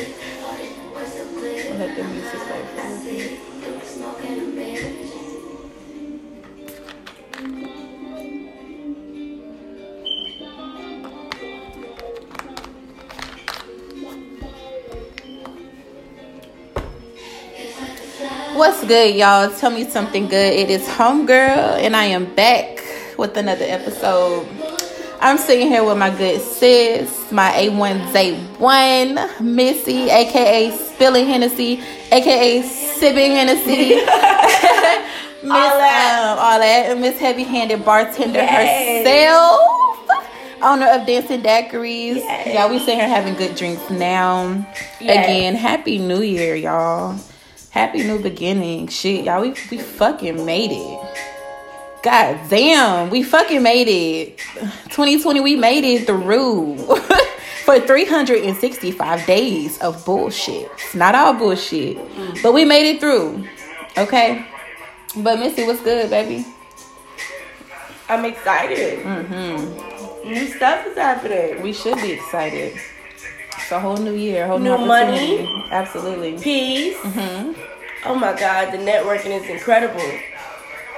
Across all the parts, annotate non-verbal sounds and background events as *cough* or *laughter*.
Let. What's good, y'all? Tell me something good. It is Homegirl, and I am back with another episode. I'm sitting here with my good sis, my A1Z1, Missy, aka Spilling Hennessy, aka Sipping Hennessy. *laughs* *laughs* Miss, All that. Um, all that. Miss Heavy Handed Bartender herself, owner of Dancing Daiquiris. Yes. Y'all, we sitting here having good drinks now. Again, Happy New Year, y'all. Happy new beginning. Shit, y'all, we, we fucking made it. God damn, we fucking made it. 2020, we made it through. *laughs* For 365 days of bullshit. It's not all bullshit, but we made it through. Okay? But Missy, what's good, baby? I'm excited. Mm-hmm. New stuff is happening. We should be excited. It's a whole new year, whole new, New money. Absolutely. Peace. hmm Oh my God, the networking is incredible.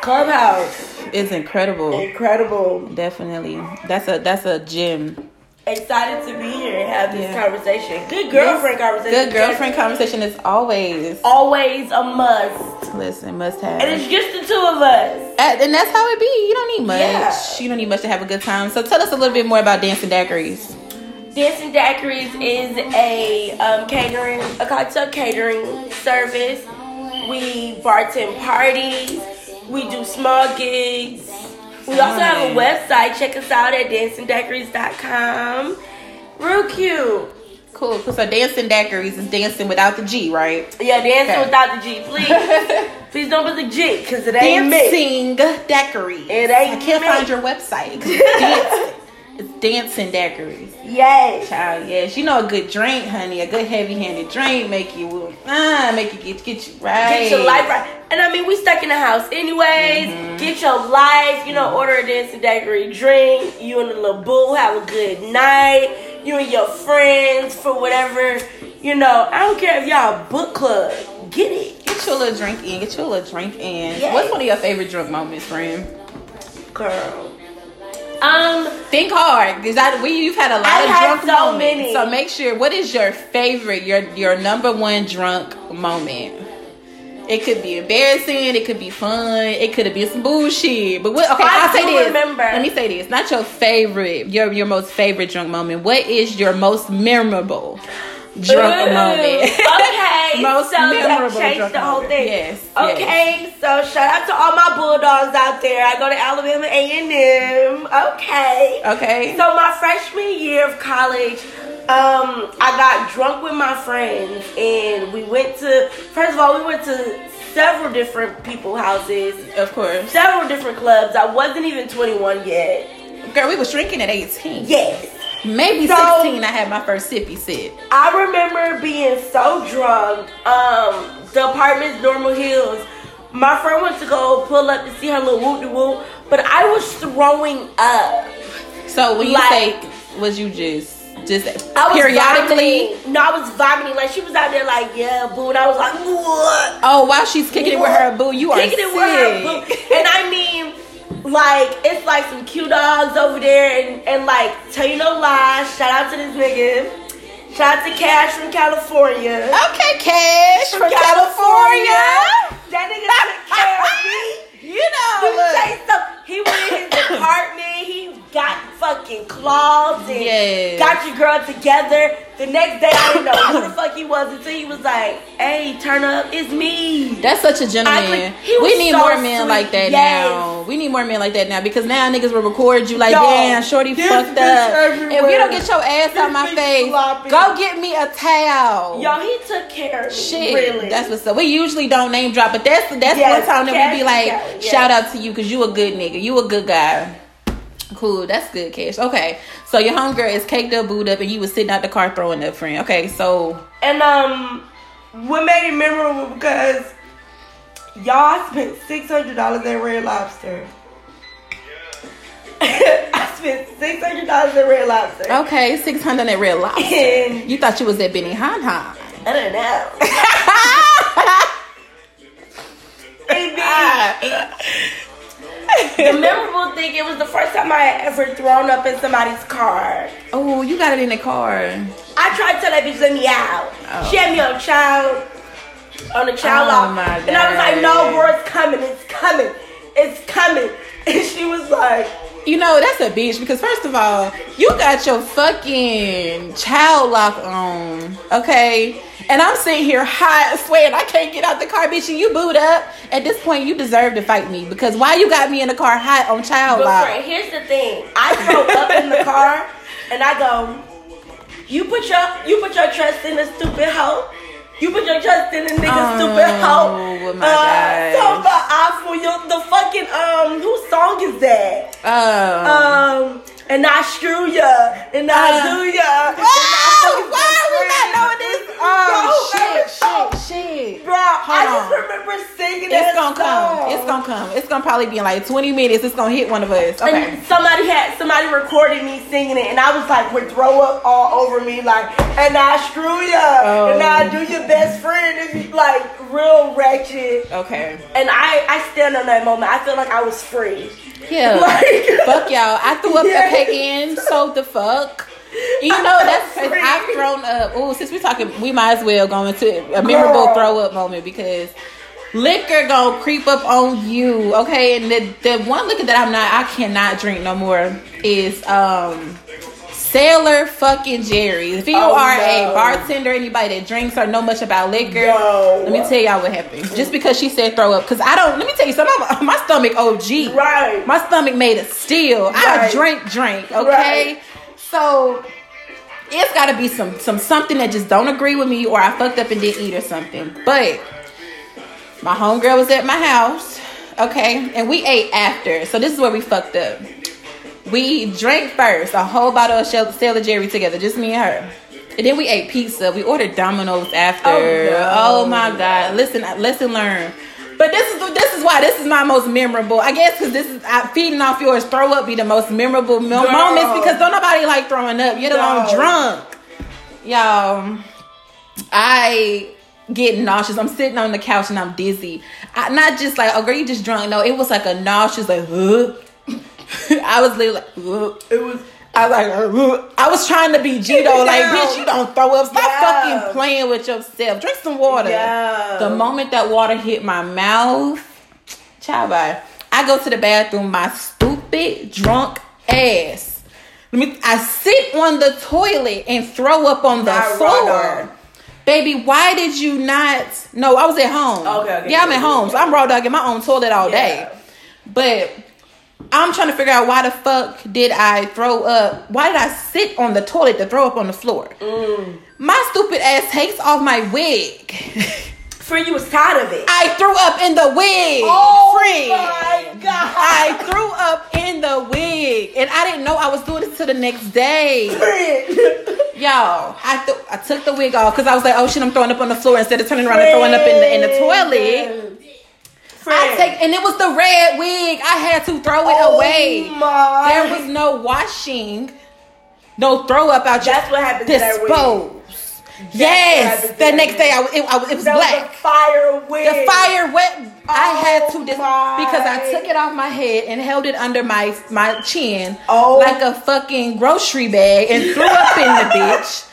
Clubhouse, It's incredible. incredible. Definitely. That's a that's a gym. Excited to be here and have this Yeah. conversation. Good girlfriend conversation. Good girlfriend conversation is always Always a must. listen, must have. And it's just the two of us. Uh, and that's how it be. You don't need much. Yeah. You don't need much to have a good time. So tell us a little bit more about Dancing Daiquiris. Dancing Daiquiris is a um, catering, a cocktail catering service. We bartend parties. We do small gigs. We also have a website. Check us out at dancingdaiquiris.com. Real cute. Cool. So Dancing Daiquiris is dancing without the G, right? Yeah, dancing Okay. without the G, please. *laughs* please don't put the G, because it ain't me. Dancing Daiquiris. It ain't I can't me. find your website. It's *laughs* dancing. it's Dancing Daiquiris. Yes. Child, yes. You know a good drink, honey. A good heavy-handed drink make you ah, make you get get you right. Get your life right. And I mean, we stuck in the house anyways. Mm-hmm. Get your life, you know, order a dancing daiquiri drink. You and the little boo have a good night. You and your friends for whatever, you know. I don't care if y'all book club. Get it. Get your little drink in. Get your little drink in. Yes. What's one of your favorite drunk moments, friend? Girl. Um, Think hard, because I we you've had a lot I've of had drunk so moments. many. So make sure what is your favorite, your your number one drunk moment. It could be embarrassing. It could be fun. It could have been some bullshit. But what? Okay, I I'll say this. remember. Let me say this. Not your favorite. Your your most favorite drunk moment. What is your most memorable drunk Ooh, moment? Okay, *laughs* Most so that memorable changed drunk the whole moment. thing. Yes, Okay, so shout out to all my bulldogs out there. I go to Alabama A and M. Okay. okay. So my freshman year of college, um, I got drunk with my friends, and we went to. First of all, we went to several different people houses, of course, several different clubs. I wasn't even 21 yet. girl. We was drinking at eighteen. Yes. Maybe So- sixteen. I had my first sippy sip. I remember being so drunk. Um, the apartment's Normal Hills. My friend went to go pull up to see her little whoop de whoop, but I was throwing up. So when you Like- say, was you just just I was periodically? vomiting. No, I was vomiting. Like she was out there, like yeah, boo, and I was like, what? Oh, while she's kicking it with her boo, you are Kicking it with her boo. And I mean, like it's like some cute dogs over there, and and like tell you no lies. Shout out to this nigga. Shout out to Cash from California. Okay, Cash from, California. That nigga took care of me. *laughs* You know, me look. He went in his *coughs* apartment. He got fucking claws and Yes. got your girl together. The next day, I didn't know who the fuck he was until he was like, "Hey, turn up, it's me." That's such a gentleman. We need so more men sweet. like that Yes. now. We need more men like that now because now niggas will record you like, Yo, damn, shorty fucked up. If you don't get your ass out my face, sloppy. go get me a towel. Yo, he took care of me. Shit, really. that's what's up. We usually don't name drop, but that's that's Yes, one time that we be like, shout out to you because you a good nigga, you a good guy. Cool, that's good, Cash. Okay, so your homegirl is caked up, booed up, and you was sitting out the car throwing up, friend. Okay, so And um, what made it memorable because y'all spent six hundred dollars at Red Lobster. *laughs* I spent six hundred dollars at Red Lobster. Okay, six hundred at Red Lobster. And You thought you was at Benny Han Han. I don't know. *laughs* Baby. The memorable thing, it was the first time I had ever thrown up in somebody's car. oh, you got it in the car. I tried to tell that bitch let me out. Oh. She had me on child on the child Oh, lock. And I was like, no, bro, it's coming, it's coming, it's coming. *laughs* And she was like, You know, that's a bitch because first of all, you got your fucking child lock on, okay? And I'm sitting here hot, sweating I can't get out the car, bitch, and you boot up. At this point, you deserve to fight me because why you got me in the car hot on child but lock? friend, here's the thing. I throw up in the car and I go, you put your you put your trust in a stupid hoe. You put your trust in a nigga Oh, stupid hoe. my uh, so about awful. You the fucking um whose song is that? Oh. Um and I screw ya and I Uh, do ya. and I Whoa! Why are we not knowing this? Oh, that shit, shit, shit. Bro, I Hold just on. remember singing it. It's gonna song. come. It's gonna come. It's gonna probably be in like 20 minutes. It's gonna hit one of us. Okay. And somebody had somebody recorded me singing it, and I was like, would throw up all over me, like, and I screw ya, Oh. and I do your best friend, and you like real ratchet. Okay. And I, I stand on that moment. I feel like I was free. Yeah. Like- *laughs* fuck y'all. I threw up Yeah. the cake so the fuck. You know that's. I've thrown up. Oh, since we're talking, we might as well go into a memorable Girl. throw up moment because liquor gonna creep up on you. Okay, and the the one liquor that I'm not, I cannot drink no more is um. Sailor fucking Jerry. If you Oh, are no. a bartender, anybody that drinks or know much about liquor, No. let me tell y'all what happened. Just because she said throw up, because I don't. Let me tell you something. I'm- My stomach OG. Right. My stomach made still. I Right. drink, drink. Okay. Right. So it's got to be some some something that just don't agree with me, or I fucked up and didn't eat or something. But my homegirl was at my house. Okay, and we ate after. So this is where we fucked up. We drank first, a whole bottle of Sailor Jerry together, just me and her. And then we ate pizza. We ordered Domino's after. Oh, oh no. Oh, my god! Listen, listen, learn. But this is this is why this is my most memorable. I guess because this is I, feeding off yours. Throw up be the most memorable mo- Girl. moments because don't nobody like throwing up. You're the No. one drunk, y'all. I get nauseous. I'm sitting on the couch and I'm dizzy. I, not just like, oh girl, you just drunk. No, it was like a nauseous, like, huh. *laughs* I was literally like. It was. I was like, I was trying to be Gito, like, bitch, you don't throw up. Stop Yeah. fucking playing with yourself. Drink some water. Yeah. The moment that water hit my mouth, child, bye. I go to the bathroom, my stupid drunk ass. Let me. I sit on the toilet and throw up on the Not floor. Baby, why did you not? No, I was at home. Okay, okay, yeah, I'm at home. So I'm raw dogging my own toilet all day. But I'm trying to figure out why the fuck did I throw up? Why did I sit on the toilet to throw up on the floor? Mm. My stupid ass takes off my wig. *laughs* Free, you was tired of it. I threw up in the wig. Oh my God. I threw up in the wig, and I didn't know I was doing it till the next day. *laughs* Y'all, I th- I took the wig off because I was like, oh shit, I'm throwing up on the floor instead of turning around and throwing up in the in the toilet. I take and it was the red wig. I had to throw it Oh away. my. There was no washing, no throw up out. That's what happened to that wig. Dispose. what Yes. The next day, I, it, I, was- it was That black. was fire wig. The fire wet. I oh had to dis- Oh because I took it off my head and held it under my my chin Oh. like a fucking grocery bag and threw up in the *laughs* bitch.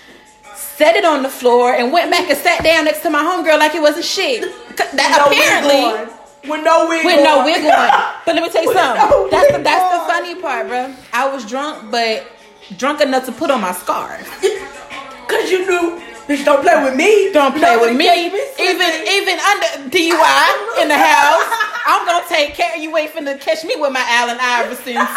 Set it on the floor and went back and sat down next to my homegirl like it wasn't shit. That No apparently. With no wig with no on. wig on. But let me tell you *laughs* something. no that's the that's the funny part, bro. I was drunk, but drunk enough to put on my scarf. *laughs* Cause you knew, bitch, don't play with me. Don't play with me. Even even under DUI in the house, *laughs* I'm gonna take care. You for to catch me with my Allen Iversons.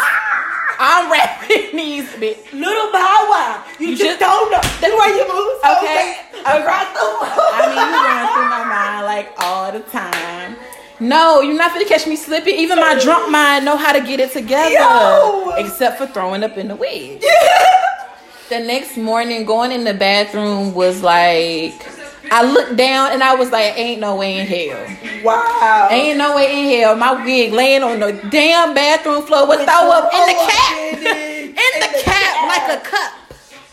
I'm rapping these bitch. Little Bow Wow. You, You just, just- don't know. That's why you move so Okay. across the world. I mean, you going through my mind like all the time. No, you're not gonna catch me slipping. Even my drunk mind know how to get it together, Yo. except for throwing up in the wig. The next morning, going in the bathroom was like, I looked down and I was like, ain't no way in hell. Wow. Ain't no way in hell. My wig laying on the damn bathroom floor with throw up in the cat. In the cap like a cup.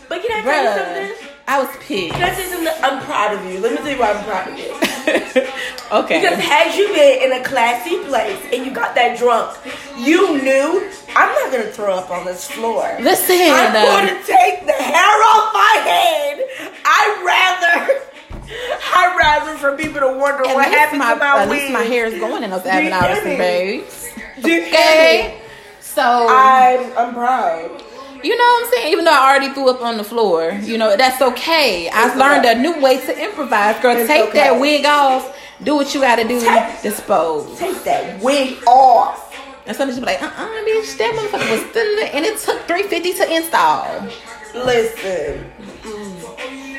But can I tell you Bruh. something? I was pissed. Can I tell you something? I'm proud of you. Let me tell you why I'm proud of you. *laughs* okay. Because had you been in a classy place and you got that drunk, you knew I'm not gonna throw up on this floor. Listen, I'm to take the hair off my head. I'd rather, *laughs* I'd rather for people to wonder at what happened my, to my at wig. least my hair is going in those get babes. Do you get Okay. So I'm, I'm proud. You know what I'm saying? Even though I already threw up on the floor, you know, that's okay. I It's learned a new way to improvise. Girl, It's take okay. that wig off. Do what you gotta do. Take- Dispose. Take that wig off. And somebody's be like, uh uh bitch, that motherfucker was still there. And it took 350 to install. Listen,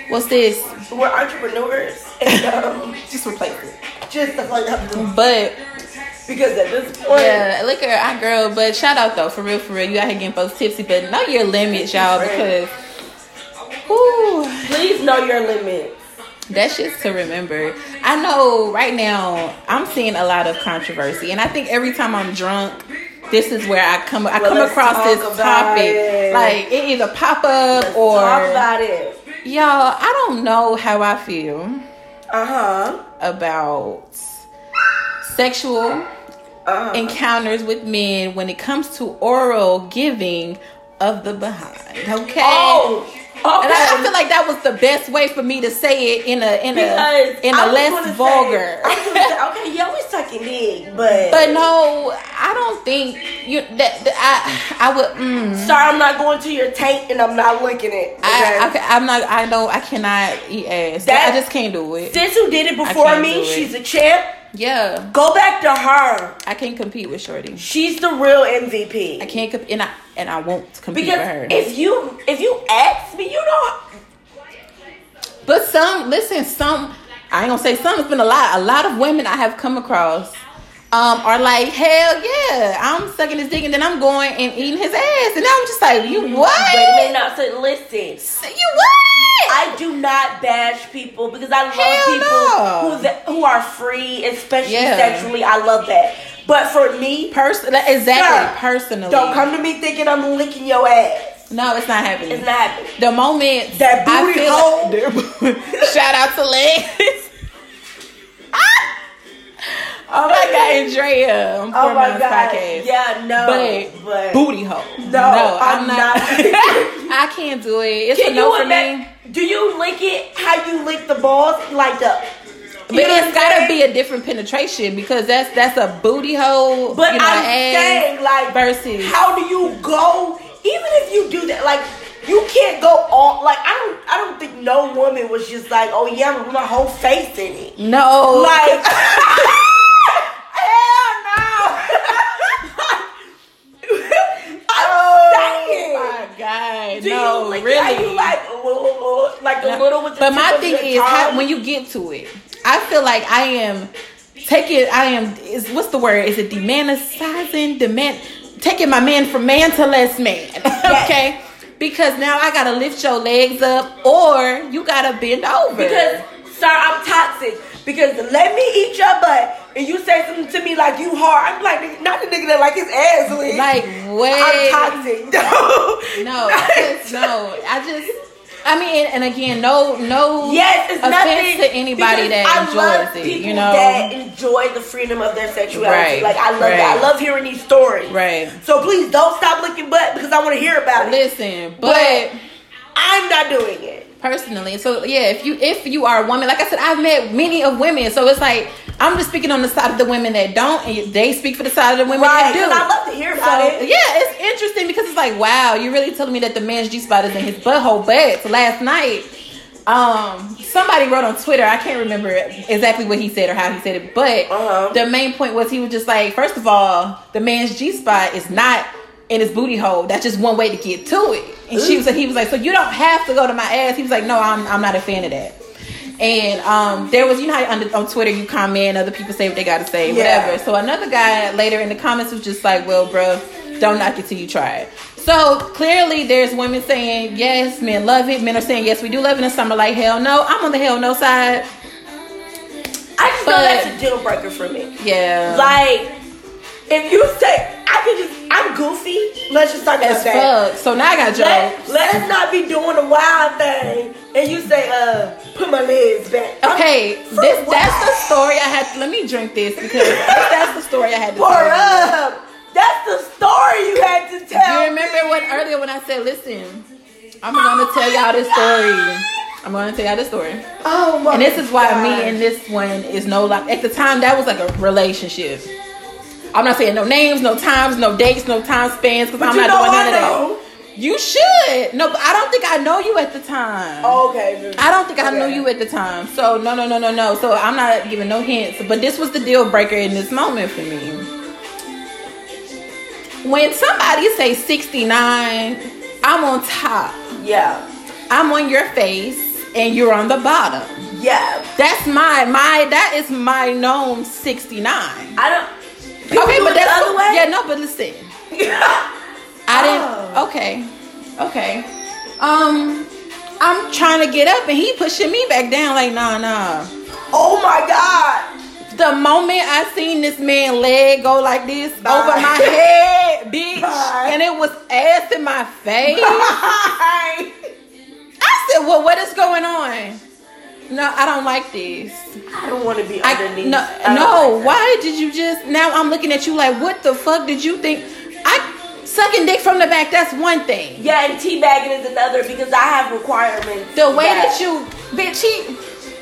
What's this? we're entrepreneurs, and um, *laughs* Just replace it. just stuff like that. But *laughs* Because at this point, yeah, liquor, I girl. But shout out though, for real, for real. You out here getting folks tipsy, but know your limits, y'all, because whoo, please know your limits. That's just to remember. I know right now I'm seeing a lot of controversy, and I think every time I'm drunk. This is where I come. I Well, come across this topic. it. Like it either pop up Let's or talk about it. y'all. I don't know how I feel Uh huh. about sexual Uh-huh. encounters with men when it comes to oral giving of the behind. Okay. Oh, okay. And I, I feel like that was the best way for me to say it in a in because a in a less vulgar. Say, I was gonna say, okay, yeah, we sucking dick, but but no, I don't think you that, that I I would. Mm, sorry, I'm not going to your taint and I'm not licking it. Okay? I, I'm not. I don't. I cannot eat ass. That- I just can't do it. Sis who did it before me, it. she's a champ. Yeah, Go back to her. I can't compete with Shorty. She's the real MVP. I can't comp- and I and I won't compete because with her. if you if you ask me, you know But some, listen, some, I ain't gonna say some, it's been a lot. A lot of women I have come across um, are like, hell yeah, I'm sucking his dick and then I'm going and eating his ass. And now I'm just like, you what? Wait a minute now. So listen, You what? I do not bash people because I love Hell people no. who that, who are free, especially Yeah. sexually. I love that. But for me, personally, exactly, Sir, personally. don't come to me thinking I'm licking your ass. No, it's not happening. It's not happening. The moment That I booty feel hole. like- *laughs* shout out to Legs. Oh my god, Andrea, I'm Oh my on god. podcast. Yeah, no. But, but booty hole. No, I'm not. *laughs* I can't do it. It's Can a no for me. Do you lick it how you lick the balls? Like the But it's gotta be a different penetration because that's that's a booty hole. But you know, I'm saying like versus how do you go even if you do that like you can't go all like I don't I don't think no woman was just like oh yeah I'm gonna put my whole face in it no. like *laughs* hell no *laughs* I'm oh saying my god, do no, you like really. how you like a little, like a little with the But my thing is how, when you get to it, I feel like I am taking. I am is what's the word? Is it demonicizing? Demand taking my man from man to less man. *laughs* okay. Because now I gotta lift your legs up, or you gotta bend over. Because, sir, I'm toxic. Because let me eat your butt and you say something to me like you hard. I'm like, not the nigga that like his ass like I'm wait, toxic. *laughs* No, no, *laughs* I just, no, I just. I mean, and again, no, no Yes, it's offense nothing to anybody that I love enjoys it. You know, that enjoy the freedom of their Right, sexuality. Like I love right. that. I love hearing these stories. right? So please don't stop licking butt because I want to hear about it. Listen, But but I'm not doing it. personally. So yeah, if you if you are a woman, like I said, I've met many of women. So it's like I'm just speaking on the side of the women that don't, and they speak for the side of the women Right? that do. I love to hear about So, it. yeah, it's interesting because it's like, wow, you're really telling me that the man's G spot is in his butthole. But last night, um, somebody wrote on Twitter, I can't remember exactly what he said or how he said it, but Uh-huh. the main point was he was just like, first of all, the man's G spot is not in his booty hole. That's just one way to get to it. And she was he was like, so you don't have to go to my ass. He was like, no, I'm I'm not a fan of that. And um, there was, you know, how on, on Twitter you comment, other people say what they got to say, Yeah. whatever. So another guy later in the comments was just like, well, bro, don't knock it till you try it. So clearly there's women saying yes, men love it. Men are saying yes, we do love it. And some are like, hell no. I'm on the hell no side. I just But- know that's a deal breaker for me. Yeah. Like, if you say, I can just, I'm goofy. Let's just talk about as that. fuck. So now I got Let, jokes. let's not be doing the wild thing. And you say, uh, put my legs back. Okay, For this what? that's the story I had. let me drink this because *laughs* that's the story I had to Pour tell you. up. That's the story you had to tell. You remember me. what earlier when I said, listen, I'm gonna tell y'all this story. I'm gonna tell y'all this story. Oh my And this is why God. me and this one is no like at the time that was like a relationship. I'm not saying no names, no times, no dates, no time spans because I'm not know doing I none of know. that. You should. No, but I don't think I know you at the time. Okay. I don't think I knew you at the time. So no, no, no, no, no. So I'm not giving no hints. But this was the deal breaker in this moment for me. When somebody say 69, I'm on top. Yeah. I'm on your face, and you're on the bottom. Yeah. That's my my. That is my known 69. I don't. People okay, but that's the other way. yeah. No, but listen. *laughs* I didn't. Oh. Okay, okay. Um, I'm trying to get up, and he pushing me back down. Like, nah, nah. Oh my God. The moment I seen this man leg go like this Bye. over my head, *laughs* bitch, Bye. and it was ass in my face, *laughs* I I said, "Well, what is going on?" No, I don't like this. I don't want to be I, underneath. no, I no. like. Why did you just? Now I'm looking at you like, what the fuck did you think? I sucking dick from the back. That's one thing. Yeah, and teabagging is another because I have requirements. The way that you, bitch, he.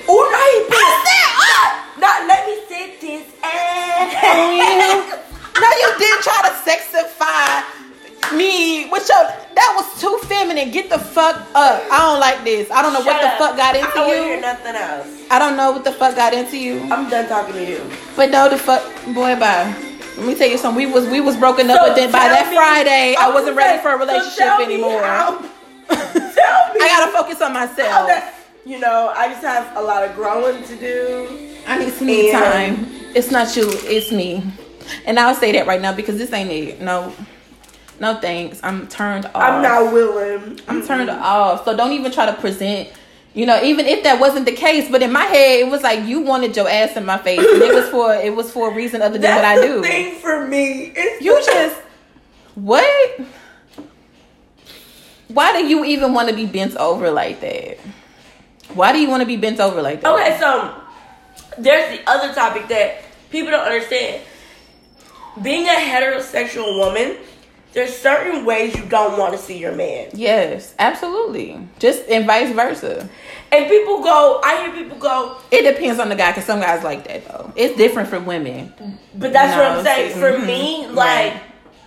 Oh, no, he I said! Uh! Not let me sit this oh, ass. *laughs* No, you didn't try to sexify me with your. That was too feminine. Get the fuck up. I don't like this. I don't know what Shut the up. fuck got into I don't wanna hear you. nothing else. I don't know what the fuck got into you. I'm done talking to you. But no, the fuck, boy, bye. Let me tell you something. We was we was broken up, So but then by that me- Friday, I was wasn't ready for a so relationship me anymore. how- *laughs* tell me. I gotta focus on myself. that- You know, I just have a lot of growing to do. I need some me time. It's not you, it's me. And I'll say that right now because this ain't it. No, no thanks. I'm turned off. I'm not willing. I'm turned off. So don't even try to present. You know, even if that wasn't the case, but in my head, it was like you wanted your ass in my face, and it was for it was for a reason other than That's what I the do. thing for me. It's You just what? Why do you even want to be bent over like that? Why do you want to be bent over like that? Okay, so there's the other topic that people don't understand. Being a heterosexual woman, there's certain ways you don't want to see your man. Yes, absolutely. Just and vice versa. And people go, I hear people go, It depends on the guy, cause some guys like that though. It's different for women. but that's what I'm saying. For mhm, me, right.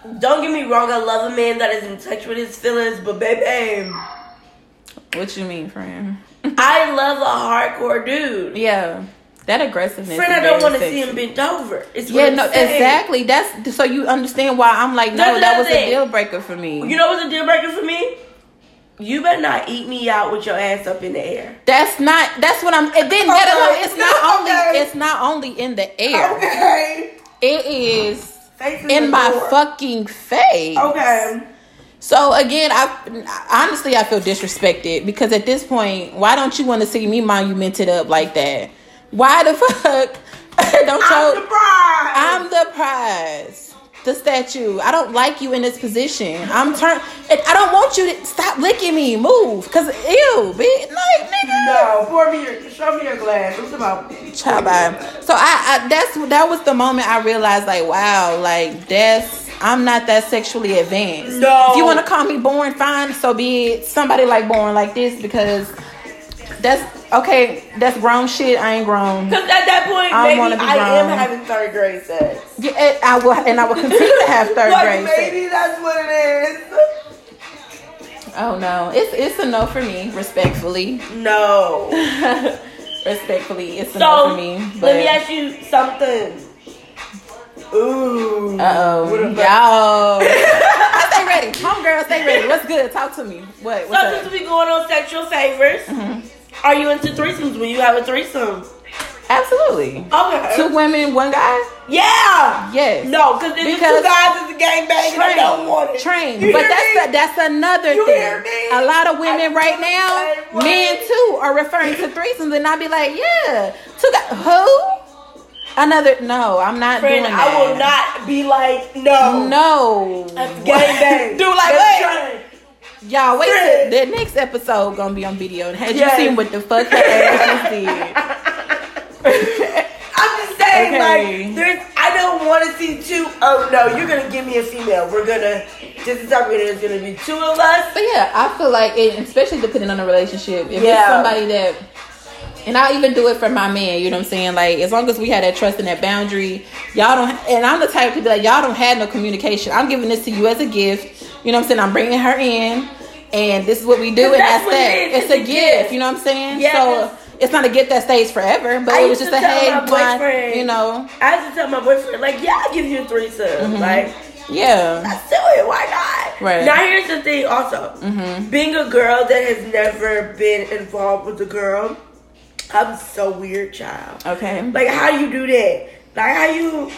like, don't get me wrong, I love a man that is in touch with his feelings, but baby, What you mean, friend? I love a hardcore dude. Yeah, that aggressiveness. Friend, I don't want to see him bent over. It's Yeah, no, saying. exactly. That's so you understand why I'm like, no, that was a deal breaker for me. You know what's a deal breaker for me? You better not eat me out with your ass up in the air. That's not. That's what I'm. And then let alone, Okay. it's not only. Okay. It's not only in the air. Okay. It is in my door. fucking face. Okay. So again, I honestly I feel disrespected because at this point, why don't you want to see me monumented up like that? Why the fuck *laughs* don't I'm you? I'm the prize. The statue. I don't like you in this position. I'm turned. I don't want you to stop licking me. Move, cause ew, bitch. Like nigga. no, pour me your, show me your glass. It's about. Child, bye. So I, I that's that was the moment I realized like wow like that's I'm not that sexually advanced. No. If you want to call me born, fine. So be it. Somebody like born like this because that's okay. That's grown shit. I ain't grown. Because at that point, I maybe be I am having third grade sex. Yeah, and I will and I will continue to have third *laughs* Like grade. sex. maybe that's what it is. Oh no, it's it's a no for me. Respectfully, No. *laughs* respectfully, it's a So no for me. But, let me ask you something. Ooh. Uh oh, y'all. *laughs* stay ready, homegirl. Stay ready. What's good? Talk to me. What? So What's since up? we going on sexual favors, Mm-hmm. Are you into threesomes when you have a threesome? Absolutely. Okay. Two women, one guy. Yeah. Yes. No, because if it's Because- two guys, is a gang bang, and I don't want it. train. You But that's the, that's another You thing. A lot of women I right now, the same way. men too, are referring to threesomes, and I be like, yeah, two guys. Who? Another no, I'm not Friend, doing I will not be like, no. No. That's *laughs* bang. Do like trying. Y'all wait till the next episode gonna be on video and had Yes. you seen what the fuck her ass just did. *laughs* I'm just saying, Okay. like, there's, I don't want to see two. Oh no, you're gonna give me a female. We're gonna just gonna. There's gonna be two of us. But yeah, I feel like, it, especially depending on the relationship, if Yeah. it's somebody that, and I'll even do it for my man. You know what I'm saying? Like as long as we had that trust and that boundary, y'all don't. And I'm the type to be like, y'all don't have no communication. I'm giving this to you as a gift. You know what I'm saying? I'm bringing her in, and this is what we do, and That's that's, that. it. It's, a, gift, You know what I'm saying? Yeah, So. It's not a gift that stays forever, but I it was just a hey, my boyfriend- you know, I used to tell my boyfriend, like, yeah, I'll give you a threesome. Mm-hmm. Like, yeah, let's do it. Why not? Right. Now here's the thing. Also, Mhm. being a girl that has never been involved with a girl, I'm so weird, child. okay. Like, how do you do that? Like, how you,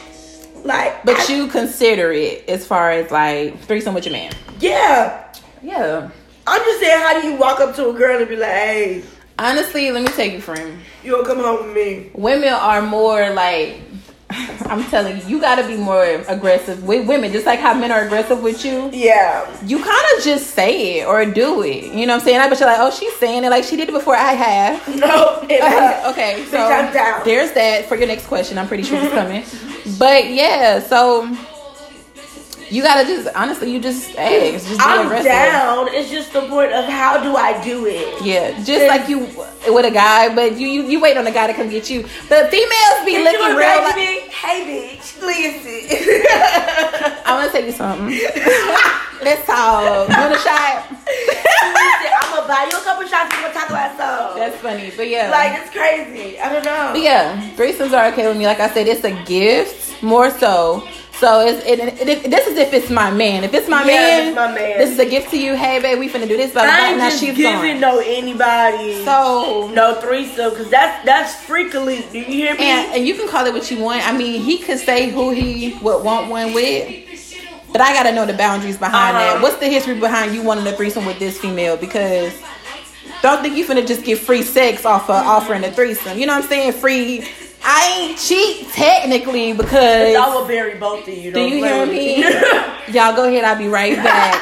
like, But I- you consider it as far as like threesome with your man. yeah. Yeah. I'm just saying, how do you walk up to a girl and be like, hey, Honestly, let me take you, friend. you gonna come home with me? Women are more like *laughs* I'm telling you, you gotta be more aggressive with women, just like how men are aggressive with you. Yeah. You kind of just say it or do it. You know what I'm saying? I bet you're like, oh, she's saying it like she did it before I have. *laughs* No. *laughs* okay, so there's that for your next question. I'm pretty sure it's coming. But yeah, so you gotta just honestly, you just hey, just I'm aggressive. down. It's just the point of how do I do it? Yeah, just like you with a guy, but you, you you wait on a guy to come get you. The females be looking real. Like, me? Hey, bitch, listen. I want to tell you something. *laughs* Let's talk. You want a shot? listen, I'm gonna buy you a couple shots. We're gonna talk about something. That's funny, but yeah, like it's crazy. I don't know. But yeah, threesomes are okay with me. Like I said, it's a gift more so. So it's it, it, it- this is if it's my man. If it's my Yeah, man, it's my man. This is a gift to you. Hey, babe, we finna do this. Blah, I ain't Now just she's giving gone. no anybody So no threesome because that's that's freakily. Do you hear me? and, and you can call it what you want. I mean, he could say who he would want one with. But I gotta know the boundaries behind Uh-huh. that. What's the history behind you wanting a threesome with this female? Because don't think you finna just get free sex off of offering a threesome. You know what I'm saying? Free. I ain't cheat technically because I will bury both of you. Do you hear me? *laughs* y'all go ahead. I'll be right back.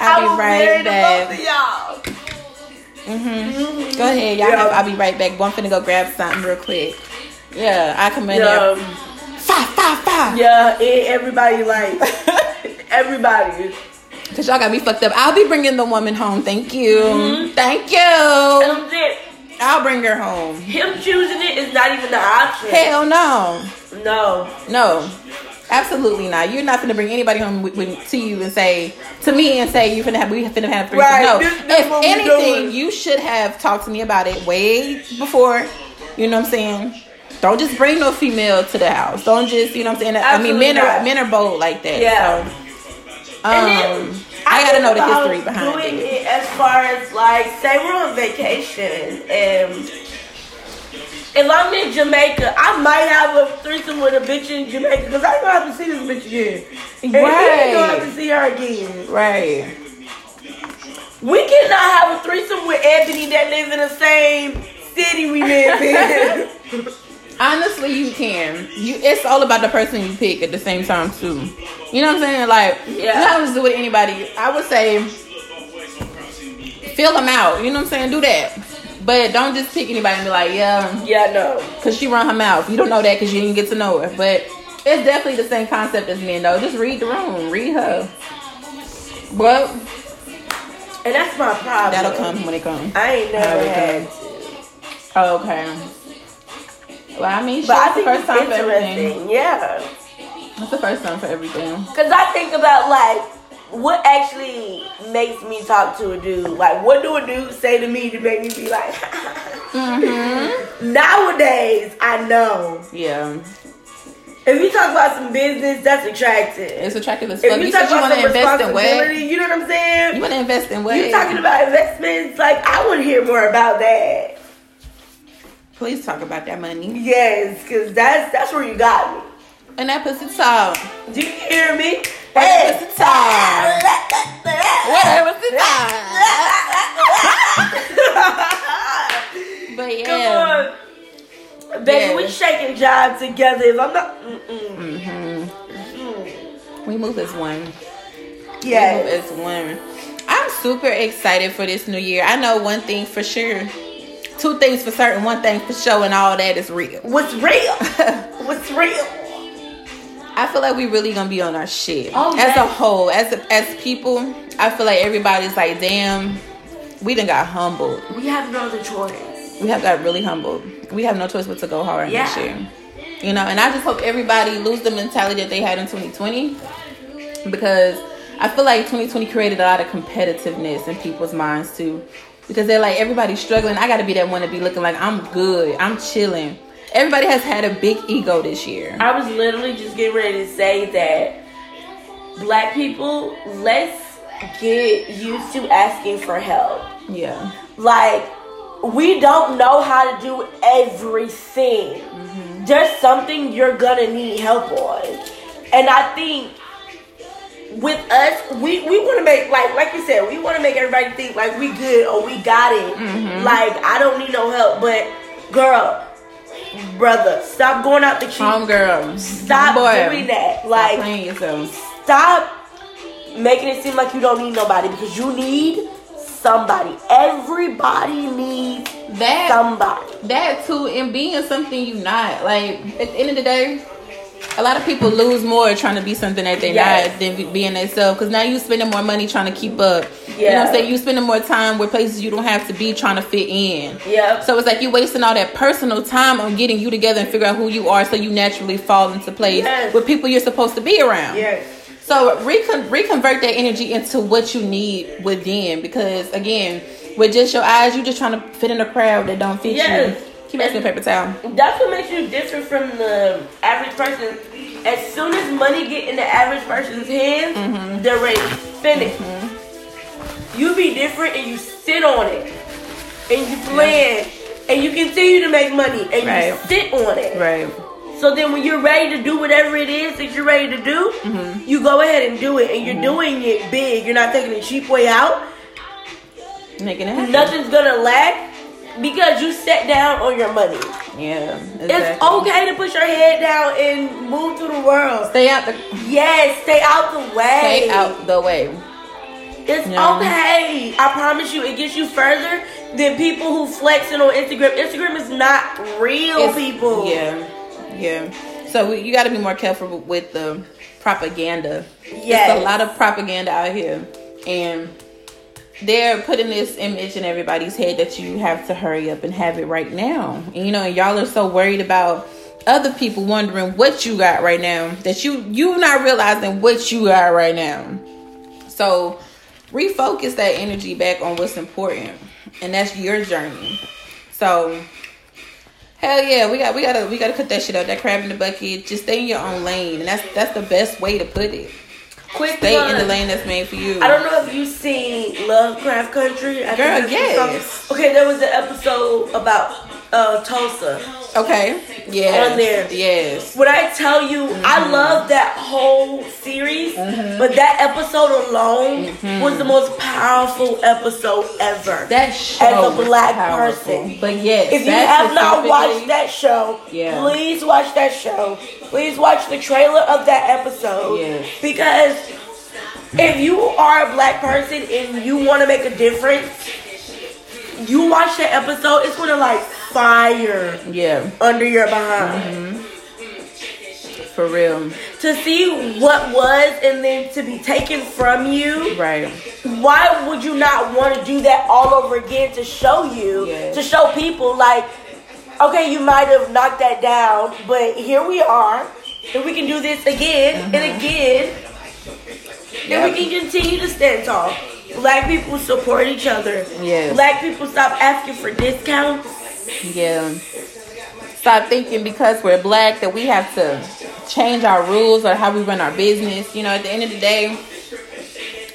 I'll be *laughs* right back. both of y'all. hmm Go ahead, y'all. Yeah. I'll be right back. But I'm finna go grab something real quick. Yeah, I come in there. Yeah, Five, five, five. yeah. everybody like *laughs* everybody. Cause y'all got me fucked up. I'll be bringing the woman home. Thank you. Mhm. Thank you. I'll bring her home. Him choosing it is not even the option. Hell no, No. no, absolutely not. You're not gonna bring anybody home with, with, to you and say to me and say you're gonna have we finna have three. Right, No, this- this if anything, you should have talked to me about it way before. You know what I'm saying? Don't just bring no female to the house. Don't just you know what I'm saying. I mean, Absolutely men are men are bold like that. Yeah. So, um, I gotta know the history behind doing it. it as far as like, say we're on vacation and if I'm in Jamaica, I might have a threesome with a bitch in Jamaica because I ain't gonna have to see this bitch again. And ain't gonna have to see her again. Right. We cannot have a threesome with Anthony that lives in the same city we live in. *laughs* Honestly, you can. You it's all about the person you pick at the same time too. You know what I'm saying? Like Yeah. you don't have to do with anybody. I would say fill them out. You know what I'm saying? Do that. But don't just pick anybody and be like, yeah, yeah, no. because she run her mouth. You don't know that because you didn't get to know her. But it's definitely the same concept as men though. Just read the room. Read her. Well, And that's my problem. that'll come when it comes. I ain't never had. Okay. Well, I mean, But I think first it's time for everything. Yeah. That's the first time for everything. Cause I think about like what actually makes me talk to a dude. Like what do a dude say to me to make me be like *laughs* Mm-hmm. Nowadays I know. Yeah. If you talk about some business, that's attractive. It's attractive as if you You talk you about want some to invest in responsibility, what? you know what I'm saying? You want to invest in what? You talking about investments, like I want to hear more about that. Please talk about that money. Yes, cause that's that's where you got me. And that pussy talk. Do you hear me? That pussy talk. What pussy talk? But Come yeah. on. Baby, we shaking jive together. If I'm not, mm-mm. Mm-hmm. We move as one. yeah. We move as one. I'm super excited for this new year. I know one thing for sure. Two things for certain, one thing for sure, and all that is real. What's real? *laughs* What's real? I feel like we really gonna be on our shit Oh, as a whole, as as people. I feel like everybody's like, damn, we done got humbled. We have no other choice. We have got really humbled. We have no choice but to go hard Yeah. this year. You know, and I just hope everybody lose the mentality that they had in 2020 because I feel like 2020 created a lot of competitiveness in people's minds too. Because they're like everybody's struggling. I got to be that one to be looking like I'm good. I'm chilling. Everybody has had a big ego this year. I was literally just getting ready to say that black people, let's get used to asking for help. Yeah. Like, we don't know how to do everything. Mm-hmm. There's something you're gonna need help on. And I think with us, we, we wanna make like like you said, we wanna make everybody think like we good or we got it. Mm-hmm. Like I don't need no help. But girl, brother, stop going out the. Home girl. Stop Boy, doing that. Like stop making it seem like you don't need nobody because you need somebody. Everybody needs That somebody. that too, and being something you not. Like at the end of the day, a lot of people lose more trying to be something that they're Yes. not than being themselves. Because now you spending more money trying to keep up. You know what Yeah. I'm saying? You spending more time where places you don't have to be trying to fit in. Yep. So it's like you wasting all that personal time on getting you together and figure out who you are, so you naturally fall into place Yes. with people you're supposed to be around. yes. So recon- reconvert that energy into what you need within, because again, with just your eyes, you're just trying to fit in a crowd that don't fit Yes. you. Keep asking paper towel. That's what makes you different from the average person. As soon as money get in the average person's hands, Mm-hmm. they're ready. Finish. You be different and you sit on it. And you plan. And you continue to make money. And Right. you sit on it. Right. So then when you're ready to do whatever it is that you're ready to do, Mm-hmm. you go ahead and do it. And you're doing it big. You're not taking a cheap way out. Making it happen. Nothing's gonna lack because you sat down on your money. Yeah. It's okay to put your head down and move through the world. Stay out the Yes, stay out the way. stay out the way. It's Yeah. okay. I promise you, it gets you further than people who flexing on Instagram. Instagram is not real It's- people. Yeah. Yeah. So you got to be more careful with the propaganda. Yes. There's a lot of propaganda out here, and they're putting this image in everybody's head that you have to hurry up and have it right now. And you know, and y'all are so worried about other people wondering what you got right now that you you're not realizing what you got right now. So refocus that energy back on what's important, and that's your journey. So hell yeah, we got we gotta we gotta cut that shit out. That crab in the bucket. Just stay in your own lane, and that's that's the best way to put it. Quick Stay in the lane that's made for you. I don't know if you've seen Lovecraft Country. I Girl, that's yes. song. Okay, there was an episode about uh, Tulsa. Okay. Yeah. On there. Yes. When I tell you, Mm-hmm. I love that whole series, but that episode alone Mm-hmm. was the most powerful episode ever. That show As a black person. But yes, if you have not watched that show, Yeah. please watch that show. Please watch the trailer of that episode. Yes. Because if you are a black person and you want to make a difference, you watch that episode, it's gonna like fire Yeah, under your behind. for real. to see what was and then to be taken from you Right. why would you not want to do that all over again to show you Yes. to show people like okay you might have knocked that down but here we are and we can do this again and mm-hmm. again and we can continue to stand tall black people support each other Yes. black people stop asking for discounts Yeah. Stop thinking because we're black that we have to change our rules or how we run our business. You know, at the end of the day,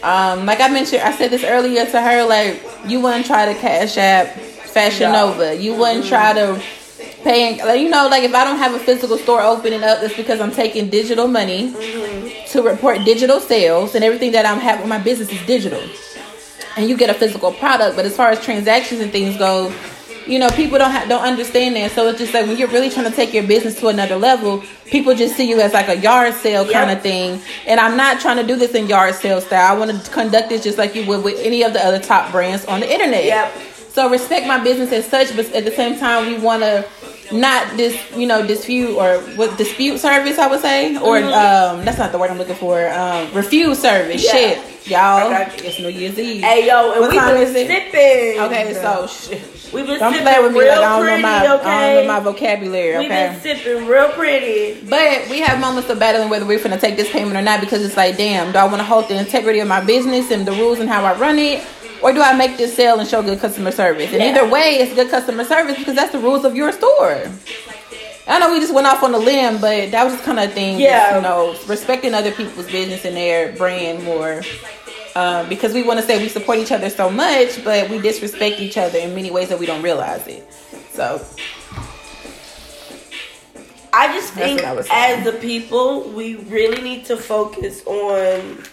um, like I mentioned, I said this earlier to her, like you wouldn't try to cash app Fashion Nova. You wouldn't try to pay, like you know, like if I don't have a physical store opening up, it's because I'm taking digital money to report digital sales, and everything that I'm having, my business is digital. And you get a physical product, but as far as transactions and things go, you know, people don't have, don't understand that. So it's just like when you're really trying to take your business to another level, people just see you as like a yard sale Yep. kind of thing. And I'm not trying to do this in yard sale style. I want to conduct this just like you would with any of the other top brands on the internet. Yep. So respect my business as such, but at the same time, we want to not dis, you know, dispute or what dispute service I would say, or um, that's not the word I'm looking for. Um, refuse service. Yeah. Shit, y'all. Okay. It's New Year's Eve. Hey yo, and What we time is it? sipping. Okay, so shit. We been Don't sipping play with me real like I don't pretty, know my okay? I don't know my vocabulary. Okay. been sipping real pretty. But we have moments of battling whether we're gonna take this payment or not because it's like, damn, do I want to hold the integrity of my business and the rules and how I run it, or do I make this sale and show good customer service? And Yeah. either way, it's good customer service because that's the rules of your store. I know we just went off on a limb, but that was just kind of thing. Yeah. you know, respecting other people's business and their brand more. Um, because we want to say we support each other so much, but we disrespect each other in many ways that we don't realize it. So I just think I as the people, we really need to focus on.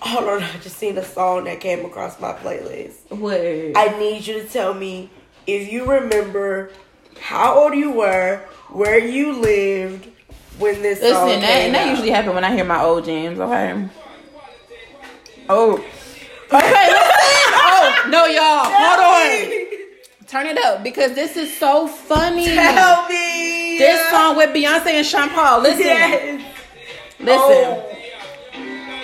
Hold on, I just seen a song that came across my playlist. what? I need you to tell me if you remember how old you were, where you lived when this song Listen, that, and that usually happen when I hear my old jams. Okay. Oh. *laughs* Okay. oh no, y'all. Hold on. Turn it up because this is so funny. Tell me This song with Beyonce and Sean Paul. Listen, Yes. listen. Oh.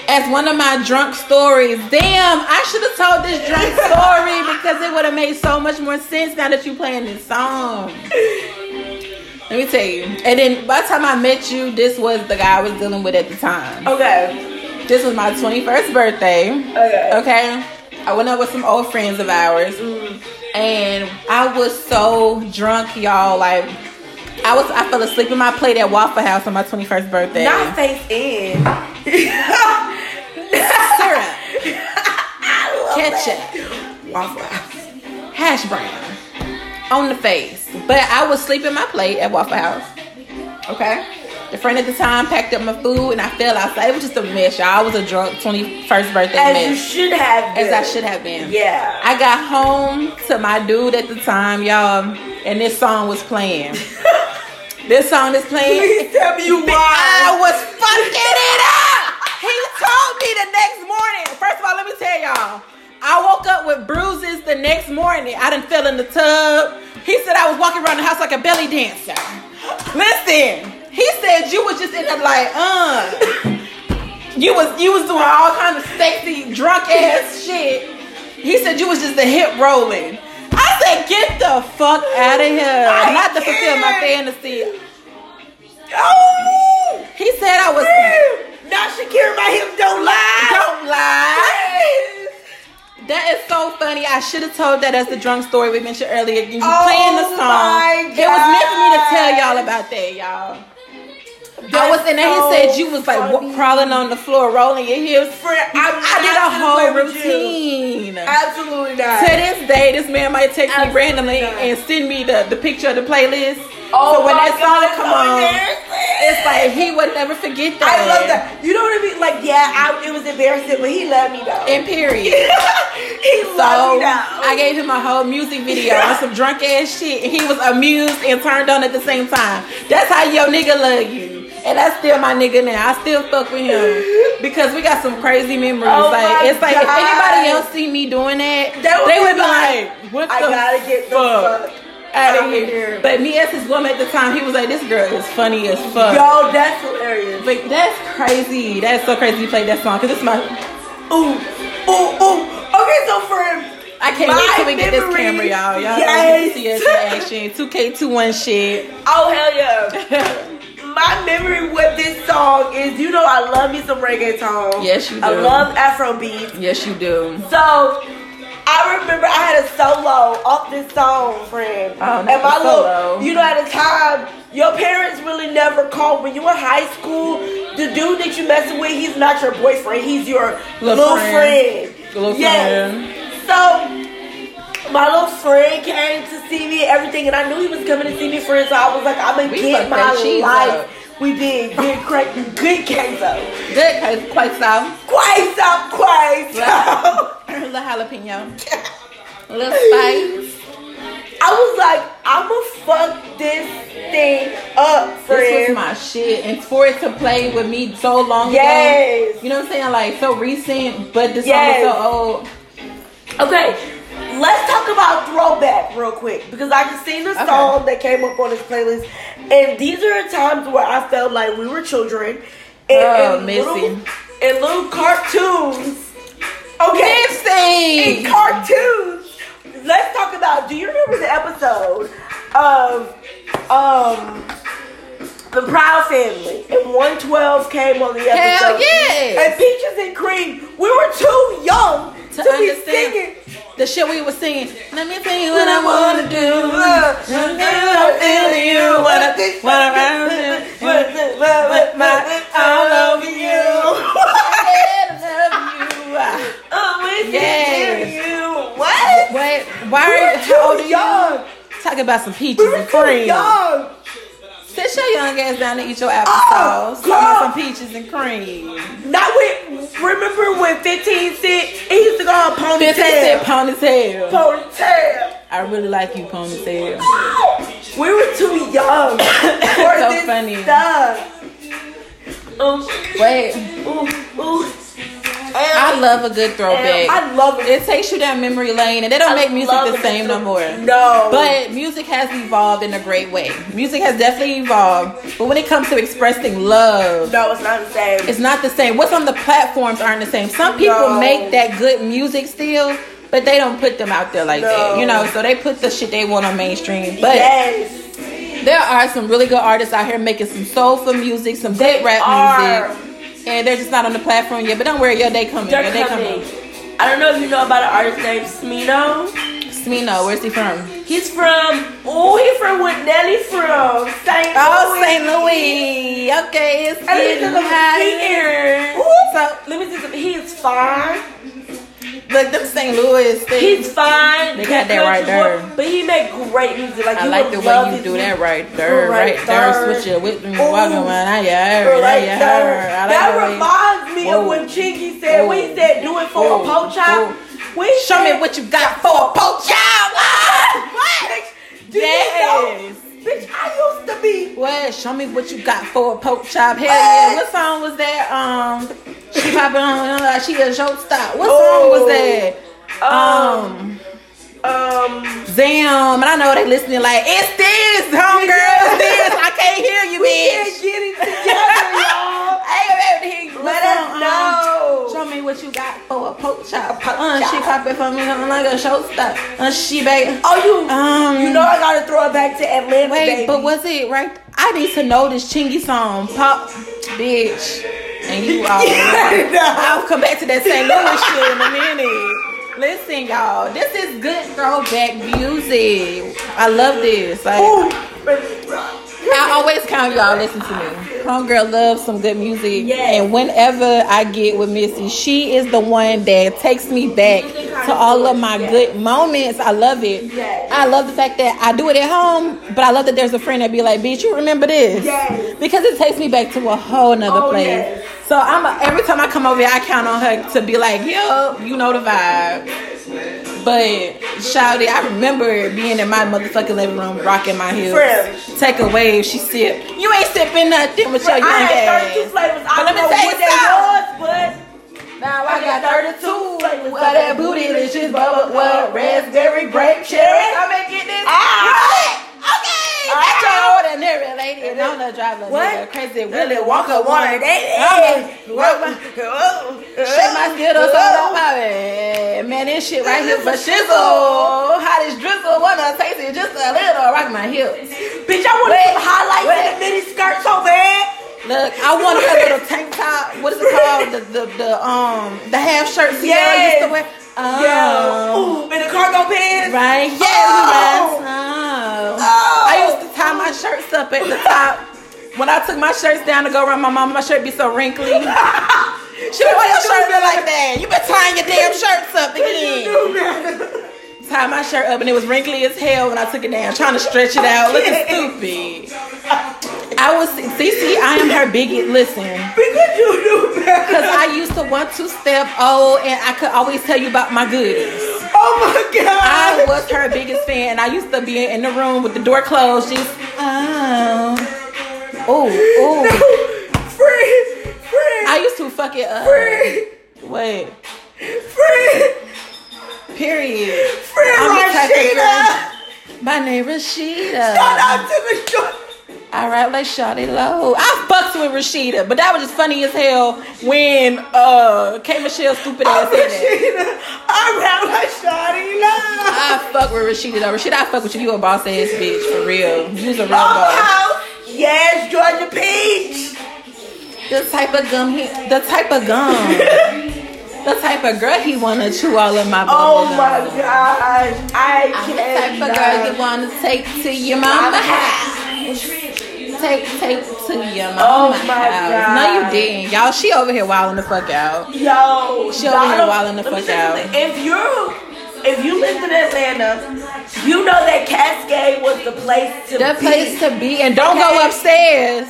As one of my drunk stories. Damn, I should have told this drunk *laughs* story because it would have made so much more sense now that you're playing this song. Let me tell you. And then by the time I met you, this was the guy I was dealing with at the time. Okay. This was my 21st birthday. Okay. Okay. I went up with some old friends of ours. Mm-hmm. And I was so drunk, y'all. Like I was I fell asleep in my plate at Waffle House on my 21st birthday. Not face in. *laughs* syrup, ketchup. Waffle House. hash brown on the face. But I was sleeping my plate at Waffle House. Okay. The friend at the time packed up my food and I fell outside. It was just a mess, y'all. I was a drunk 21st birthday As mess. you should have been. as I should have been. Yeah. I got home to my dude at the time, y'all, and this song was playing. *laughs* this song is playing. Please tell me you I was fucking it up. He told me the next morning. First of all, let me tell y'all. I woke up with bruises the next morning. I didn't fell in the tub. He said I was walking around the house like a belly dancer. Listen, said you was just in there like, uh. You was you was doing all kind of sexy drunk ass shit. He said you was just the hip rolling. I said, get the fuck out of here. I Not to fulfill my fantasy. Oh! He said I was Not Shakira, my hips don't lie. don't lie. That is so funny. I should have told that as the drunk story we mentioned earlier. You Oh playing the song. my It was meant for me to tell y'all about that, y'all. I was in there. so He said you was like funny. crawling on the floor, rolling your hips. Friend, I did a whole you. routine. Absolutely not. To this day, this man might text me randomly not. and send me the, the picture of the playlist. Oh so when that song God, come on, it's like he would never forget that. I love that. You know what I mean? Like, yeah, I, it was embarrassing, but he loved me though. And period. *laughs* he So loved me though. I gave him a whole music video on some drunk ass shit, and he was amused and turned on at the same time. That's how your nigga love you, and that's still my nigga now. I still fuck with him because we got some crazy memories. Oh like it's like if anybody else see me doing that, They would they be would be like, "What I the gotta get the fuck out of here. But me as his woman at the time, he was like, "This girl is funny as fuck." Yo, that's hilarious. But that's crazy. That's so crazy. You played that song because it's my. Ooh, ooh, ooh. Okay, so friend, I can't wait till we get this camera, y'all. Y'all Yes. see us in action. 2K21 shit. oh hell yeah. *laughs* My memory with this song is, you know, I love me some reggaeton. Yes, you do. I love Afro beats. yes, you do. So I remember I had a solo off this song, friend. Oh, and my solo. little, you know, at the time, your parents really never called when you were in high school. The dude that you messing with, he's not your boyfriend. He's your Little little, friend. friend. Little yes. So my little friend came to see me everything, and I knew he was coming to see me, friend. So I was like, I'm gonna We get my life. up. We did good, crack, good queso. Good, cause quite so. Queso, queso. A little jalapeno. *laughs* A little spice. I was like, I'ma fuck this thing up, friend. This was my shit, and for it to play with me so long Yes. ago, you know what I'm saying? Like so recent, but this Yes. song was so old. Okay, let's talk about throwback real quick because I just seen the Okay. song that came up on this playlist, and these are times where I felt like we were children. And, Oh, and little, and little cartoons. Okay, Missy! in cartoons. Let's talk about. Do you remember the episode of um the Proud Family and 112 came on the episode? Hell yes! And Peaches and Cream, we were too young to, be understand. The shit we was singing. Let me tell you what I wanna do. you, what I think, what I with my all over you. *laughs* Yes. you. What? Wait, why are you? How old are you? young. Talking about some peaches We and cream. young. Sit your young ass down and eat your Oh, applesauce. Talking girl. about some peaches and cream. Not with. Remember when 15 Cent? He used to go on Fifty cent ponytail. ponytail. Ponytail. I really like you, ponytail. We were too young *coughs* for So this funny. stuff. Um, Wait, ooh, ooh. I love a good throwback. I love it. It takes you down memory lane, and they don't I make music the same no more. No. But music has evolved in a great way. Music has definitely evolved. But when it comes to expressing love, no, it's not the same. it's not the same. What's on the platforms aren't the same. Some people No. make that good music still, but they don't put them out there like No. that. You know, so they put the shit they want on mainstream. But yes. there are some really good artists out here making some soulful music, some good rap are. music. And they're just not on the platform yet. But don't worry, your day coming. They're Your day coming. I don't know if you know about an artist named Smino. Smino, where's he from? He's from, oh, he's from where Nelly from. St. Louis. Oh, Louis. St. Louis. Okay, it's And let me getting tell you something, he is- So, Let me something. He is fine. Look, them St. Louis things. He's fine. They got that right there. boy, But he make great music. Like I you like the way you do music. that right there, Right right there. there. Switch it with me, Ooh. walking around. I yeah, I yeah, there. heard. I like that reminds me Whoa. of when Chingy said, when he said, do it for Whoa. a poach. Whoa. When Show me what you got for a poach chop. Bitch, do you know? Yes. Bitch, I used to be. What? Show me what you got for a poke chop. Hell yeah. What song was that? Um, she popping on like she a showstop. What song was that? Um, Um, damn. And I know they listening like it's this, homegirl. It's this. I can't hear you, *laughs* we bitch. can't get it together, y'all. *laughs* I ain't able to hear you. Let us um, know. Show me what you got for a poke chop. uh, she popping for me I'm like a showstop. Uh, she back. Oh, you, Um, you know I gotta throw it back to Atlanta, Wait, baby. but was it right? I need to know this Chingy song, pop, bitch. And you all. *laughs* I'll come back to that St. Louis shit in a minute. Listen, y'all, this is good throwback music. I love this. Like, Ooh. I always count y'all listen to me. Homegirl loves some good music. Yes. And whenever I get with Missy, she is the one that takes me back to all of my good moments. I love it. Yes. I love the fact that I do it at home, but I love that there's a friend that be like, bitch, you remember this? Yes. Because it takes me back to a whole nother Oh, place. yes. So I'm a, every time I come over here, I count on her to be like, yo, you know the vibe. But Shouty, I remember being in my motherfucking living room, rocking my heels. Take a wave, she sip. You ain't sipping nothing with your young I had ass. 32 flavors. I But let me know tell you something. was, but Now I got 32 flavors. Well, that booty delicious, bubble, what? Raspberry, grape, cherry. I'm gonna get this. Ah. Okay. Ah. That's your ordinary lady. And on the driver, What? crazy Wonka wanna wanted it. I'ma Shake my skittles on my. Man, this shit right here for shizzle. Hottest drizzle, wanna taste it just a little. Rock my hips. Bitch, I Wait, some highlights wait. in the mini skirt so bad. Look, I wanted her little tank top. What is it called? The the, the um the half shirt Ciara Yes. used to wear. Oh. Yeah. Ooh, in the cargo pants. Right? Oh. Yes. Oh. Oh. I used to tie my shirts up at the top. When I took my shirts down to go around my mom, my shirt be so wrinkly. *laughs* she be, why your shirt be like that? You been tying your damn shirts up again. Tie my shirt up and it was wrinkly as hell when I took it down, trying to stretch it out, looking *laughs* stupid. I was Cece, I am her biggest listen. Because you knew better. Cause I used to want to step old and I could always tell you about my goodies. Oh my god. I was her biggest fan. And I used to be in the room with the door closed. She's uh, oh, oh, oh. Friend, friend, I used to fuck it up. Wait. friend, Period. friend, I'm the type of Rashida. My name is Rashida. Shout out to the. All right, let's shot it low. I fucked with Rashida, but that was just funny as hell when uh K Michelle stupid ass said. Rashida. I'm out like Shawty Love. I fuck with Rashida though. Rashida, I fuck with you. You a boss ass bitch for real. You's a real boss. house. Yes, Georgia Peach. The type of gum he, the type of gum, *laughs* the type of girl he wanna chew all of my bubble Oh gum. my gosh. I I'm the can't. type of girl you wanna take to your mama house. Take, take to your oh mama Oh my house. God. No, you didn't, y'all. She over here wilding the fuck out. Yo, She over here wilding the fuck out. If you if you lived in Atlanta, you know that Cascade was the place to be The be. place to be, and don't Okay. go upstairs.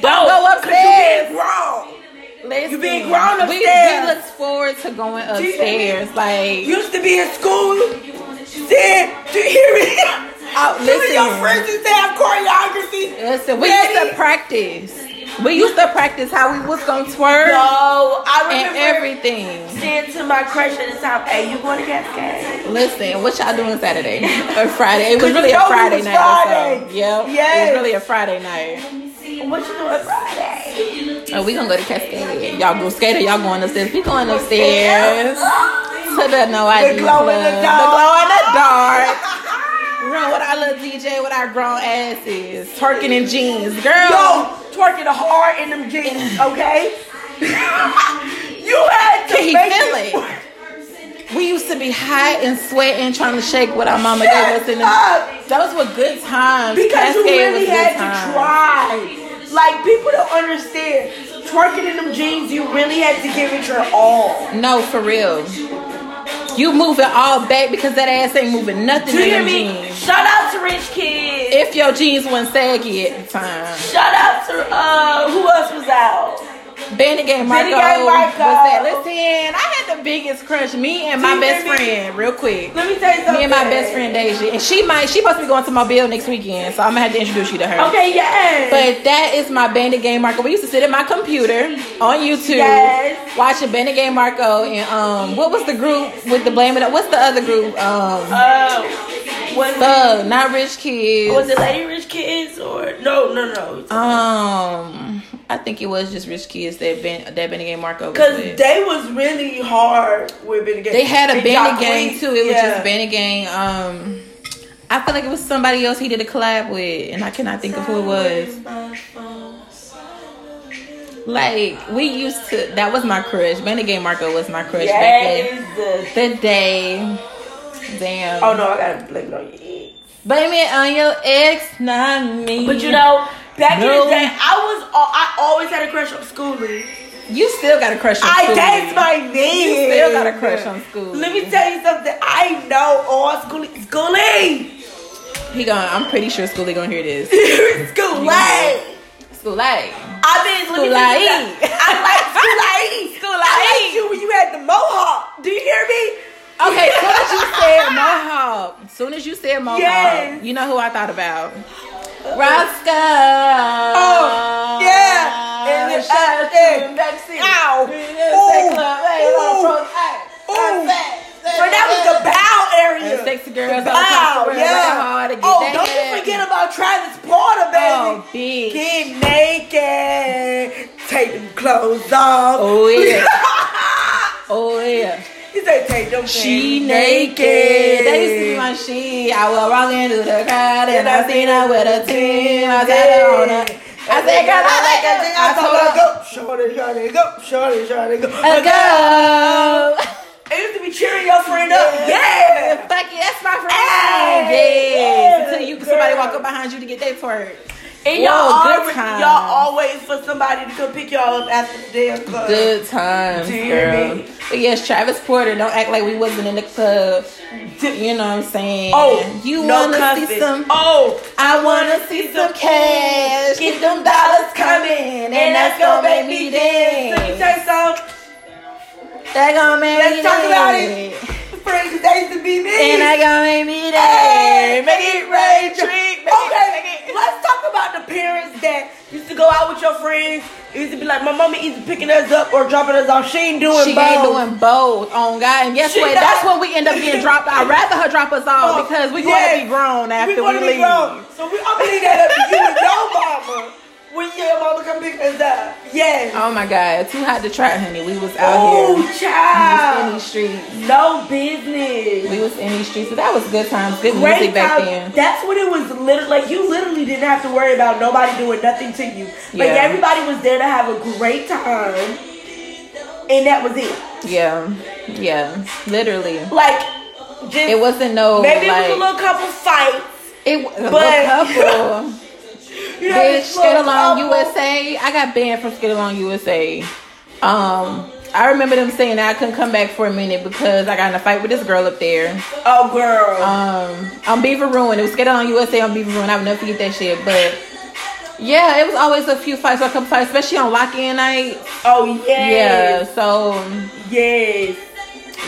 Don't go Oh, 'cause upstairs. You grown. Listen, You being grown we, upstairs. we look forward to going upstairs. Like, Used to be in school. Said, do you hear me? Oh, *laughs* Some of your friends used to have choreography. listen, we used to practice. We used to practice how we was gonna twerk No, I and remember everything. saying to my crush at the time, "Hey, you going to Cascade?" Listen, what y'all doing Saturday *laughs* or Friday? It was really a Friday night. Friday. So. Yep. It was really a Friday night. What you doing Friday? Oh, we gonna go to Cascade. Y'all go skate or y'all going upstairs? We going upstairs to the no ID glow in the The glow in the dark. Run with our little DJ with our grown asses, twerking in jeans, girl. Yo, twerking hard in them jeans, okay? *laughs* you had to Can he make feel it? We used to be hot and sweating, trying to shake what our mama Shut gave us in the. Those were good times. Because you really had to try. Like people don't understand. Twerking in them jeans, you really had to give it your all. No, for real. You moving all back because that ass ain't moving nothing Do you hear me? jeans. Shout out to Rich Kid. If your jeans wasn't saggy at the time. Shout out to uh who else was out? Benny Game Marco, Benny Game Marco. was that. Listen, I had the biggest crush. Me and my best friend, real quick. Let me tell you something. Me and my best friend Deja. And she might she supposed to be going to Mobile next weekend, so I'm gonna have to introduce you to her. Okay, yes. But that is my Bandit Gang Marco. We used to sit at my computer on YouTube Yes. watching Bandit Gang Marco and um what was the group with the blame it up? What's the other group? Um uh, was it, Thug, not Rich Kidz. was it Lady Rich Kidz or no no no? Um I think it was just Rich Kidz that Ben that Benny Game Marco was Because they was really hard with Benny Gang. They had a And Bandit Jacquees, Gang too. It was yeah. just Bandit Gang. Um I feel like it was somebody else he did a collab with, and I cannot think of who it was. Like we used to, that was my crush. Bandit Gang Marco was my crush back Yes. in the day. Damn. Oh no, I gotta blame it on your ex. Blame it on your ex, not me. But you know, back in the day, I was uh, I always had a crush on Schoolie. you still got a crush on I Schoolie. that's my name. You still got a crush on Schoolie. Let me tell you something. I know all Schoolie. Schoolie. He going I'm pretty sure Schoolie gonna hear this. *laughs* Schoolie. Schoolie. I mean, Schoolie. I like Schoolie. Schoolie. I like you when you had the mohawk. Do you hear me? Okay, soon as you said Mohawk, as soon as you said Mohawk, Yes. you know who I thought about? Roscoe. Oh, yeah. And the- uh, Shout out to yeah. him, Backseat. Ow. Ooh. club. Hey, Ooh. hey, Ooh. So that was the bow area. And sexy girls. The yeah. Hard to get Oh, don't you forget about Travis Porter, baby. Oh, bitch. Get naked, take them clothes off. Oh, yeah. *laughs* Oh, yeah. He said, take them She naked. That used to be my shit. I was walking through the crowd and I seen her with a team. I said, her on her. I said, girl, I like that thing. I told her, go, shorty, shorty, go, shorty, shorty, go. Let's go. It used to be cheering your friend up. Yeah. Fuck yeah, that's my friend. Hey, yes. yeah, Until you somebody walk up behind you to get their twerk. And y'all, Whoa, always, y'all always for somebody to come pick y'all up after the damn club. Good times, Do you hear girl. me? But yes, Travis Porter, don't act like we wasn't in the club. You know what I'm saying? Oh, you no wanna see some? Oh, I wanna see some cash. Get them dollars coming, and that's gonna make me Let me dance. tell you something. That gonna make Let's me talk about dance. They used to be me. And I gonna make me. Hey, Make it rain, treat. Make okay, it, make it. let's talk about the parents that used to go out with your friends. It used to be like, my mama either picking us up or dropping us off. She ain't doing She both. ain't doing both on God. And guess She what? not- That's when we end up getting dropped. I'd *laughs* rather her drop us off Oh, because we yes. want to be grown after we, be leave. grown. So we, I'm gonna leave that up to you and your mama when your mama come pick us up. Yes. Oh my God. Too hot to try, honey. We was out Oh, here. We was in these streets. No business. We was in these streets. So that was good times. Good Great music back time. then. That's what it was. Literally, like you literally didn't have to worry about nobody doing nothing to you. Like Yeah. everybody was there to have a great time, and that was it. Yeah. Yeah. Literally. Like just It wasn't no maybe like it was a little couple fights. it was a but- couple. *laughs* You Bitch, this Along USA. I got banned from Skid Along USA. Um, I remember them saying I couldn't come back for a minute because I got in a fight with this girl up there. Oh girl. Um, on Beaver Ruin. It was Skid Along USA on Beaver Ruin. I would never forget that shit. But yeah, it was always a few fights or a couple fights, especially on lock-in night. oh Yeah. yes. So Yes.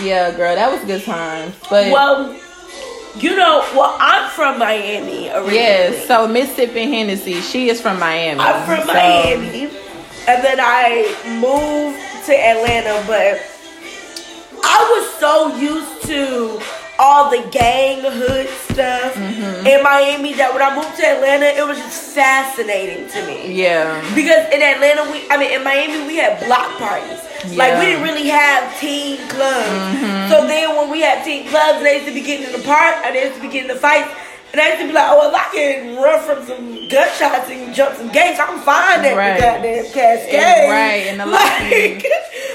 yeah, girl, that was a good times. But Well, you know, well, I'm from Miami originally. yes, so Mississippi Hennessy, she is from Miami. I'm from So- Miami, and then I moved to Atlanta, but I was so used to all the gang hood stuff Mm-hmm. in Miami that when I moved to Atlanta, it was just fascinating to me. Yeah. Because in Atlanta, we, I mean, in Miami, we had block parties. Like, we didn't really have teen clubs. Mm-hmm. So then when we had teen clubs, they used to be getting in the park, and they used to be getting in the fights. And I used to be like, oh, if I can run from some gunshots and jump some gates, I'm fine at Right. the goddamn Cascade. Right, and the locking. *laughs* like,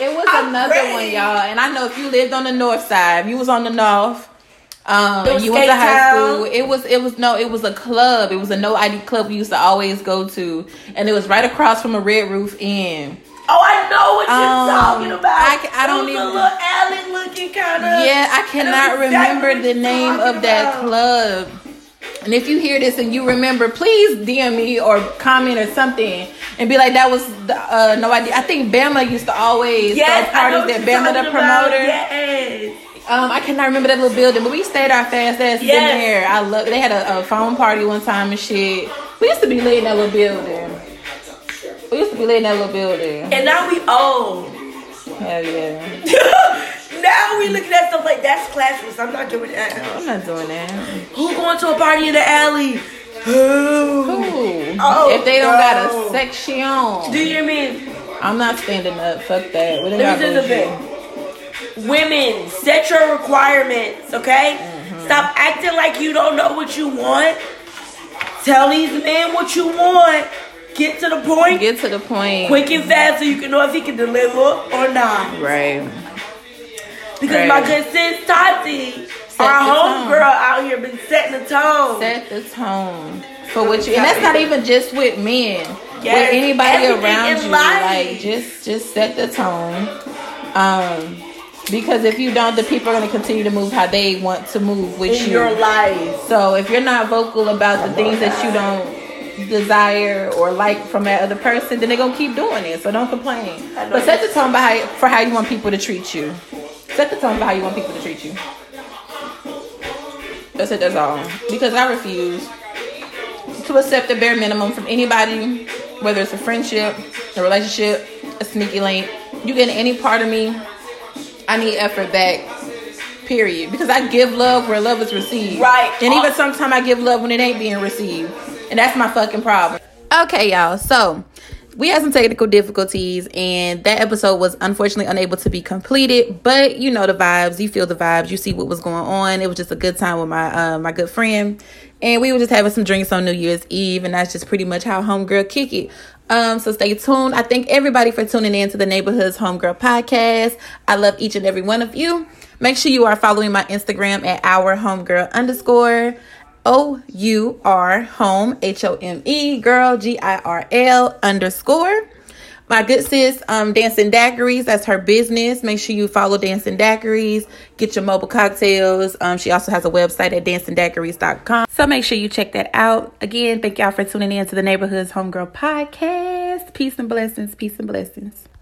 It was I'm another ready. one, y'all. And I know if you lived on the north side, if you was on the north, um, you went to high Town. school. It was it was no, it was a club. It was a no ID club we used to always go to, and it was right across from a Red Roof Inn. Oh, I know what you're Um, talking about. I I don't was even- a little alley looking kind of. Yeah, I cannot remember the name of that club. And if you hear this and you remember, please DM me or comment or something and be like, that was the, uh, no idea. I think Bama used to always Yes, throw parties that Bama the promoter. Yes. Um, I cannot remember that little building, but we stayed our fast ass in there. I love. They had a, a phone party one time and shit. We used to be lit in that little building. We used to be lit in that little building. And now we old. Hell yeah. *laughs* now we looking at stuff like that's classless. I'm not doing that. I'm not doing that. Who going to a party in the alley? Who? Oh, if they don't got a section, Do you hear me? I'm not standing up. Fuck that. What Let me a bullshit? Women, set your requirements, okay? Mm-hmm. Stop acting like you don't know what you want. Tell these men what you want. Get to the point, Get to the point. quick and fast, so you can know if he can deliver or not. Right. Because my good sis Tati, Set our homegirl out here, been setting the tone. Set the tone for what you, and that's not even just with men. Yes, with anybody around you, life. like just just set the tone. Um, because if you don't, the people are going to continue to move how they want to move with you. in you. your life. So if you're not vocal about the things that you don't desire or like from that other person, then they're gonna keep doing it. So don't complain. But set the tone by how, for how you want people to treat you. Set the tone for how you want people to treat you. That's it. That's all. Because I refuse to accept the bare minimum from anybody, whether it's a friendship, a relationship, a sneaky link. You get any part of me, I need effort back. Period. Because I give love where love is received. Right. And even sometimes I give love when it ain't being received. And that's my fucking problem. Okay, y'all. So we had some technical difficulties and that episode was unfortunately unable to be completed but you know the vibes you feel the vibes you see what was going on. It was just a good time with my uh, my good friend and we were just having some drinks on new year's eve and that's just pretty much how homegirl kick it. Um so stay tuned. I thank everybody for tuning in to the neighborhoods homegirl podcast. I love each and every one of you. Make sure you are following my instagram at our homegirl underscore O U R home H O M E girl G I R L underscore. My good sis, um, Dancing Daiquiris, that's her business. Make sure you follow Dancing Daiquiris. Get your mobile cocktails. Um, she also has a website at dancingdaiquiris.com. So make sure you check that out. Again, thank y'all for tuning in to the Neighborhoods Homegirl Podcast. Peace and blessings. Peace and blessings.